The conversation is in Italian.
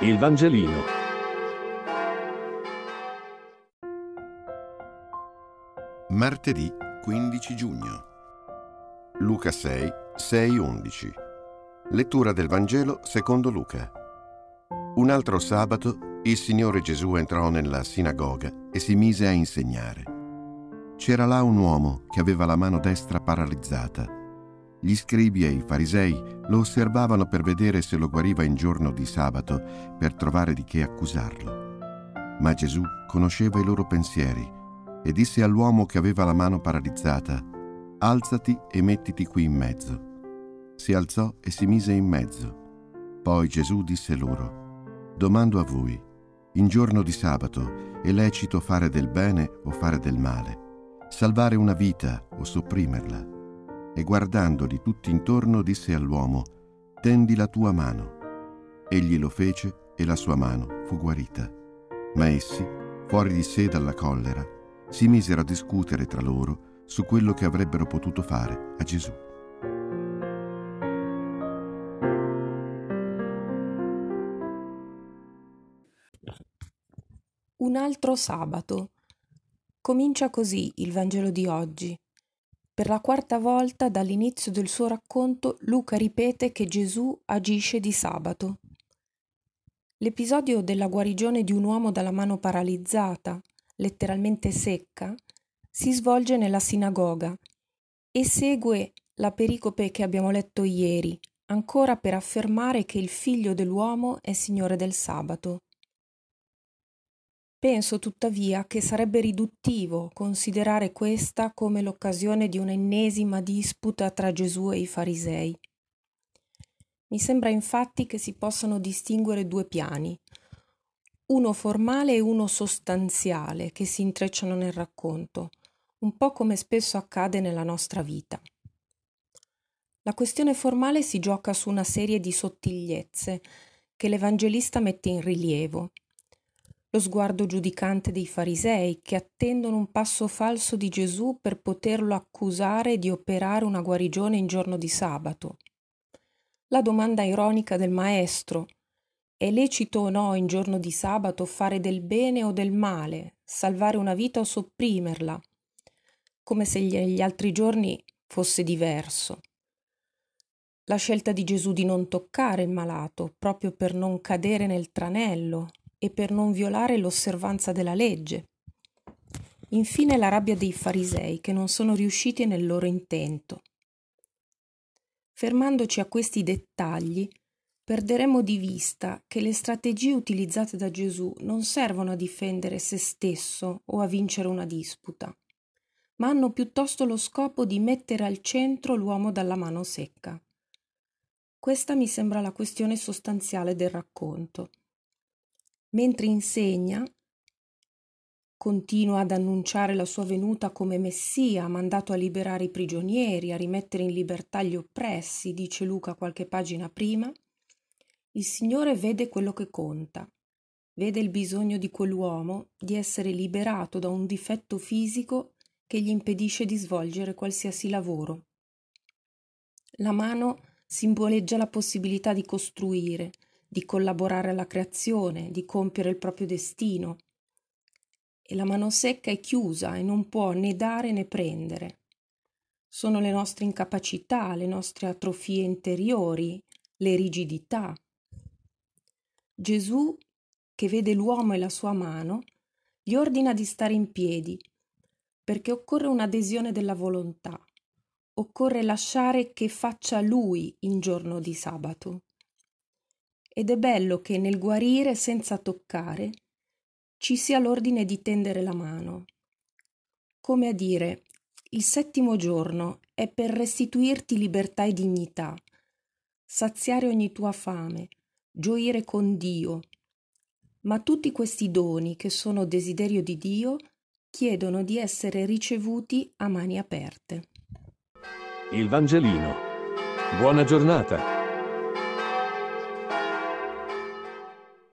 Il Vangelino. Martedì 15 giugno. Luca 6, 6, 11. Lettura del Vangelo secondo Luca. Un altro sabato il Signore Gesù entrò nella sinagoga e si mise a insegnare. C'era là un uomo che aveva la mano destra paralizzata. Gli scribi e i farisei lo osservavano per vedere se lo guariva in giorno di sabato, per trovare di che accusarlo. Ma Gesù conosceva i loro pensieri e disse all'uomo che aveva la mano paralizzata, Alzati e mettiti qui in mezzo. Si alzò e si mise in mezzo. Poi Gesù disse loro, Domando a voi, in giorno di sabato è lecito fare del bene o fare del male, salvare una vita o sopprimerla? E guardandoli tutti intorno disse all'uomo, Tendi la tua mano. Egli lo fece e la sua mano fu guarita. Ma essi, fuori di sé dalla collera, si misero a discutere tra loro su quello che avrebbero potuto fare a Gesù. Un altro sabato. Comincia così il Vangelo di oggi. Per la quarta volta dall'inizio del suo racconto Luca ripete che Gesù agisce di sabato. L'episodio della guarigione di un uomo dalla mano paralizzata, letteralmente secca, si svolge nella sinagoga e segue la pericope che abbiamo letto ieri, ancora per affermare che il figlio dell'uomo è Signore del sabato. Penso tuttavia che sarebbe riduttivo considerare questa come l'occasione di un'ennesima disputa tra Gesù e i farisei. Mi sembra infatti che si possano distinguere due piani, uno formale e uno sostanziale che si intrecciano nel racconto, un po' come spesso accade nella nostra vita. La questione formale si gioca su una serie di sottigliezze che l'Evangelista mette in rilievo lo sguardo giudicante dei farisei che attendono un passo falso di Gesù per poterlo accusare di operare una guarigione in giorno di sabato. La domanda ironica del maestro è lecito o no in giorno di sabato fare del bene o del male, salvare una vita o sopprimerla, come se gli altri giorni fosse diverso. La scelta di Gesù di non toccare il malato proprio per non cadere nel tranello e per non violare l'osservanza della legge. Infine la rabbia dei farisei che non sono riusciti nel loro intento. Fermandoci a questi dettagli, perderemo di vista che le strategie utilizzate da Gesù non servono a difendere se stesso o a vincere una disputa, ma hanno piuttosto lo scopo di mettere al centro l'uomo dalla mano secca. Questa mi sembra la questione sostanziale del racconto. Mentre insegna, continua ad annunciare la sua venuta come Messia, mandato a liberare i prigionieri, a rimettere in libertà gli oppressi, dice Luca qualche pagina prima, il Signore vede quello che conta, vede il bisogno di quell'uomo di essere liberato da un difetto fisico che gli impedisce di svolgere qualsiasi lavoro. La mano simboleggia la possibilità di costruire, di collaborare alla creazione, di compiere il proprio destino. E la mano secca è chiusa e non può né dare né prendere. Sono le nostre incapacità, le nostre atrofie interiori, le rigidità. Gesù, che vede l'uomo e la sua mano, gli ordina di stare in piedi, perché occorre un'adesione della volontà, occorre lasciare che faccia lui in giorno di sabato ed è bello che nel guarire senza toccare ci sia l'ordine di tendere la mano. Come a dire, il settimo giorno è per restituirti libertà e dignità, saziare ogni tua fame, gioire con Dio. Ma tutti questi doni, che sono desiderio di Dio, chiedono di essere ricevuti a mani aperte. Il Vangelino. Buona giornata.